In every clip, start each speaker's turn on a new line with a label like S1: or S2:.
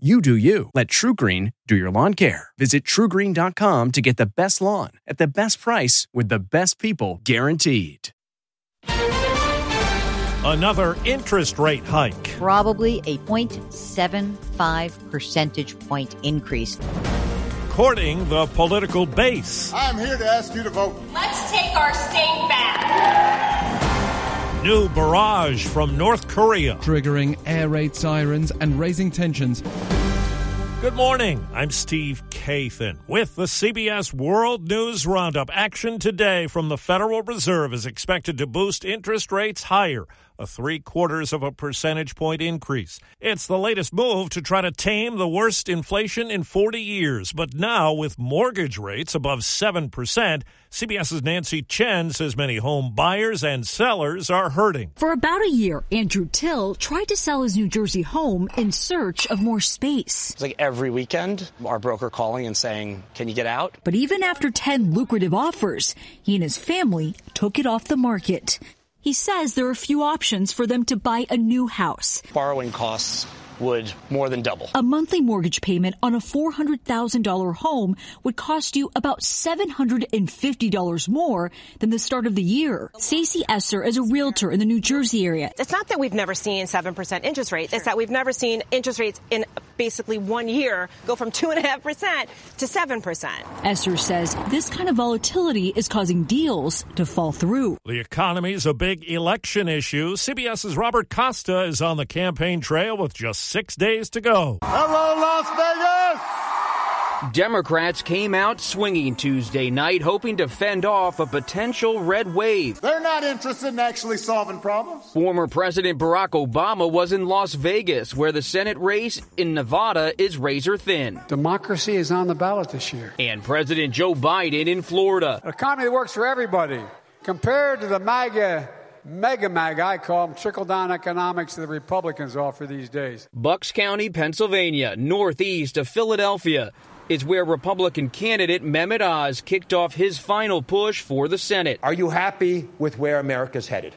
S1: You do you. Let TruGreen do your lawn care. Visit trugreen.com to get the best lawn at the best price with the best people guaranteed.
S2: Another interest rate hike.
S3: Probably a 0.75 percentage point increase.
S2: Courting the political base.
S4: I'm here to ask you to vote.
S5: Let's take our state back.
S2: New barrage from North Korea.
S6: Triggering air raid sirens and raising tensions.
S2: Good morning. I'm Steve Kathan with the CBS World News Roundup. Action today from the Federal Reserve is expected to boost interest rates higher a three quarters of a percentage point increase. It's the latest move to try to tame the worst inflation in 40 years. But now, with mortgage rates above 7%, CBS's Nancy Chen says many home buyers and sellers are hurting.
S7: For about a year, Andrew Till tried to sell his New Jersey home in search of more space.
S8: It's like every weekend, our broker calling and saying, Can you get out?
S7: But even after 10 lucrative offers, he and his family took it off the market. He says there are few options for them to buy a new house.
S8: Borrowing costs would more than double.
S7: A monthly mortgage payment on a $400,000 home would cost you about $750 more than the start of the year. Stacey Esser is a realtor in the New Jersey area.
S9: It's not that we've never seen 7% interest rates. It's that we've never seen interest rates in basically one year go from 2.5% to 7%.
S7: Esser says this kind of volatility is causing deals to fall through.
S2: The economy is a big election issue. CBS's Robert Costa is on the campaign trail with just six days to go.
S4: Hello, Las Vegas!
S10: Democrats came out swinging Tuesday night, hoping to fend off a potential red wave.
S4: They're not interested in actually solving problems.
S10: Former President Barack Obama was in Las Vegas, where the Senate race in Nevada is razor thin.
S11: Democracy is on the ballot this year.
S10: And President Joe Biden in Florida.
S11: An economy that works for everybody. Compared to the MAGA mega mag, I call them trickle down economics that the Republicans offer these days.
S10: Bucks County, Pennsylvania, northeast of Philadelphia, is where Republican candidate Mehmet Oz kicked off his final push for the Senate.
S12: Are you happy with where America's headed?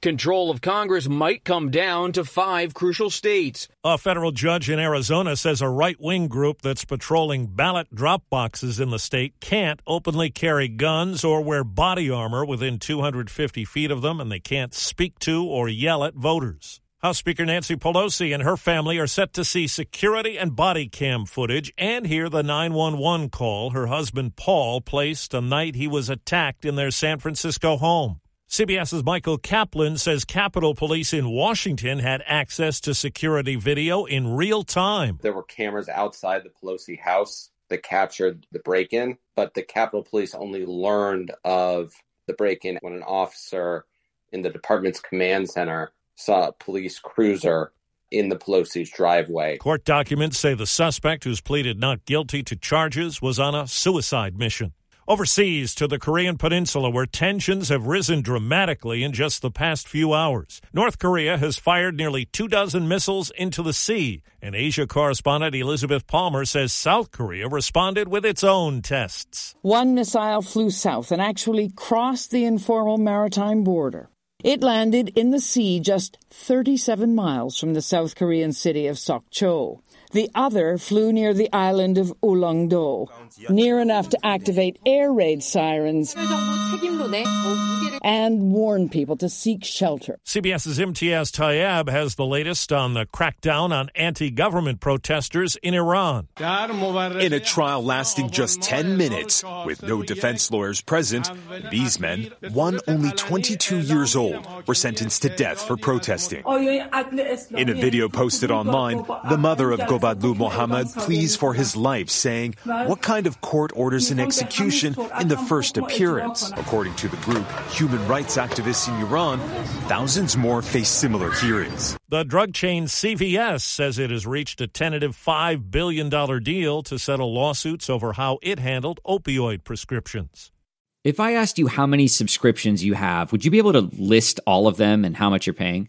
S10: Control of Congress might come down to five crucial states.
S2: A federal judge in Arizona says a right wing group that's patrolling ballot drop boxes in the state can't openly carry guns or wear body armor within 250 feet of them, and they can't speak to or yell at voters. House Speaker Nancy Pelosi and her family are set to see security and body cam footage and hear the 911 call her husband Paul placed the night he was attacked in their San Francisco home. CBS's Michael Kaplan says Capitol Police in Washington had access to security video in real time.
S13: There were cameras outside the Pelosi house that captured the break in, but the Capitol Police only learned of the break in when an officer in the department's command center saw a police cruiser in the Pelosi's driveway.
S2: Court documents say the suspect, who's pleaded not guilty to charges, was on a suicide mission. Overseas to the Korean Peninsula, where tensions have risen dramatically in just the past few hours. North Korea has fired nearly two dozen missiles into the sea, and Asia correspondent Elizabeth Palmer says South Korea responded with its own tests.
S14: One missile flew south and actually crossed the informal maritime border. It landed in the sea just 37 miles from the South Korean city of Sokcho. The other flew near the island of Ulleungdo, near enough to activate air raid sirens and warn people to seek shelter.
S2: CBS's Imtiaz Tyab has the latest on the crackdown on anti government protesters in Iran.
S15: In a trial lasting just 10 minutes, with no defense lawyers present, these men, one only 22 years old, old were sentenced to death for protesting. In a video posted online, the mother of Ghobadlou Mohammed pleads for his life, saying, What kind of court orders an execution in the first appearance? According to the group Human Rights Activists in Iran, thousands more face similar hearings.
S2: The drug chain CVS says it has reached a tentative $5 billion deal to settle lawsuits over how it handled opioid prescriptions.
S16: If I asked you how many subscriptions you have, would you be able to list all of them and how much you're paying?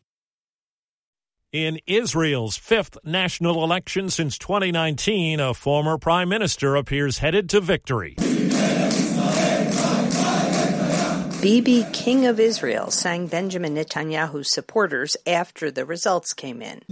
S2: In Israel's fifth national election since 2019, a former prime minister appears headed to victory.
S17: Bibi, King of Israel, sang Benjamin Netanyahu's supporters after the results came in.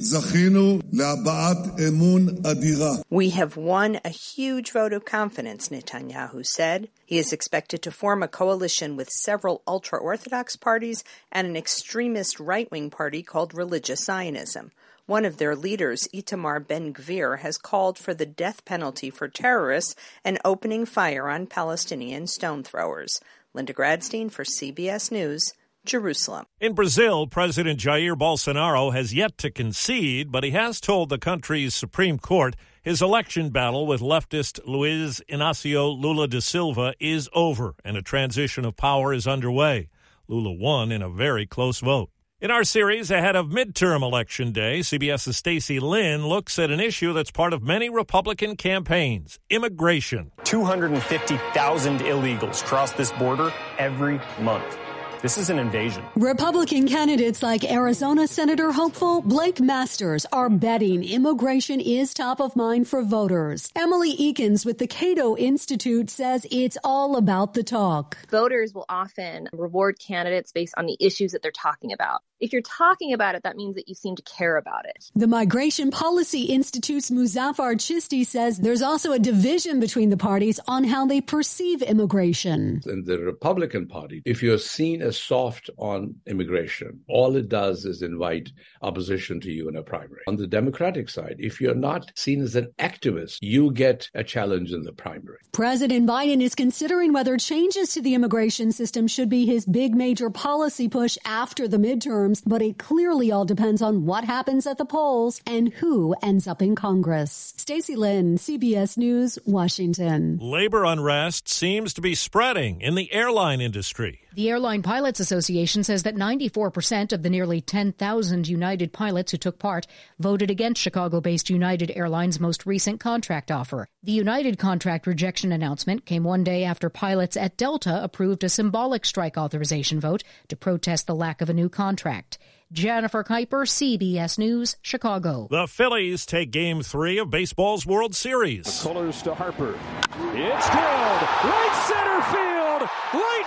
S17: We have won a huge vote of confidence, Netanyahu said. He is expected to form a coalition with several ultra Orthodox parties and an extremist right wing party called Religious Zionism. One of their leaders, Itamar Ben Gvir, has called for the death penalty for terrorists and opening fire on Palestinian stone throwers. Linda Gradstein for CBS News, Jerusalem.
S2: In Brazil, President Jair Bolsonaro has yet to concede, but he has told the country's Supreme Court his election battle with leftist Luiz Inacio Lula da Silva is over and a transition of power is underway. Lula won in a very close vote. In our series ahead of midterm election day, CBS's Stacy Lynn looks at an issue that's part of many Republican campaigns immigration.
S18: 250,000 illegals cross this border every month. This is an invasion.
S19: Republican candidates like Arizona Senator hopeful Blake Masters are betting immigration is top of mind for voters. Emily Ekins with the Cato Institute says it's all about the talk.
S20: Voters will often reward candidates based on the issues that they're talking about. If you're talking about it, that means that you seem to care about it.
S19: The Migration Policy Institute's Muzaffar Chishti says there's also a division between the parties on how they perceive immigration.
S21: In the Republican Party, if you're seen as soft on immigration, all it does is invite opposition to you in a primary. On the Democratic side, if you're not seen as an activist, you get a challenge in the primary.
S19: President Biden is considering whether changes to the immigration system should be his big major policy push after the midterm but it clearly all depends on what happens at the polls and who ends up in Congress. Stacy Lynn, CBS News, Washington.
S2: Labor unrest seems to be spreading in the airline industry.
S22: The Airline Pilots Association says that 94% of the nearly 10,000 United pilots who took part voted against Chicago based United Airlines' most recent contract offer. The United contract rejection announcement came one day after pilots at Delta approved a symbolic strike authorization vote to protest the lack of a new contract. Jennifer Kuiper, CBS News, Chicago.
S2: The Phillies take game three of baseball's World Series.
S23: The colors to Harper. It's drilled. Right center field.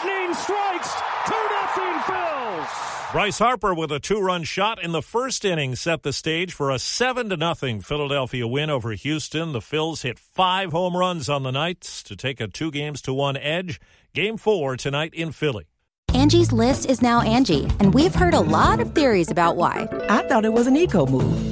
S23: Lightning strikes. 2 nothing Phils.
S2: Bryce Harper with a two-run shot in the first inning set the stage for a 7 to nothing Philadelphia win over Houston. The Phils hit 5 home runs on the night to take a 2 games to 1 edge. Game 4 tonight in Philly.
S24: Angie's list is now Angie, and we've heard a lot of theories about why.
S25: I thought it was an eco move.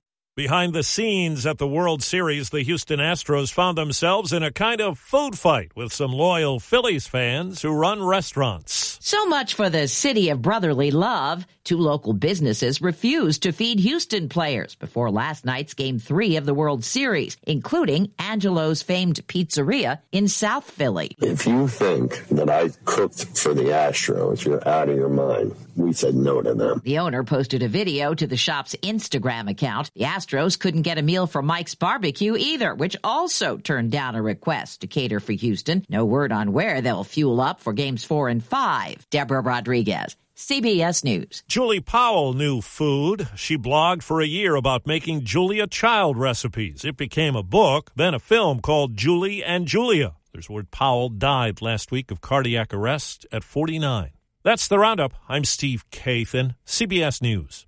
S2: Behind the scenes at the World Series, the Houston Astros found themselves in a kind of food fight with some loyal Phillies fans who run restaurants.
S26: So much for the city of brotherly love. Two local businesses refused to feed Houston players before last night's game three of the World Series, including Angelo's famed pizzeria in South Philly.
S27: If you think that I cooked for the Astros, you're out of your mind. We said no to them.
S26: The owner posted a video to the shop's Instagram account. The Astros couldn't get a meal from Mike's Barbecue either, which also turned down a request to cater for Houston. No word on where they'll fuel up for games four and five. Deborah Rodriguez. CBS News.
S2: Julie Powell knew food. She blogged for a year about making Julia Child recipes. It became a book, then a film called Julie and Julia. There's word Powell died last week of cardiac arrest at 49. That's the Roundup. I'm Steve Kathan, CBS News.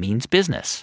S28: means business.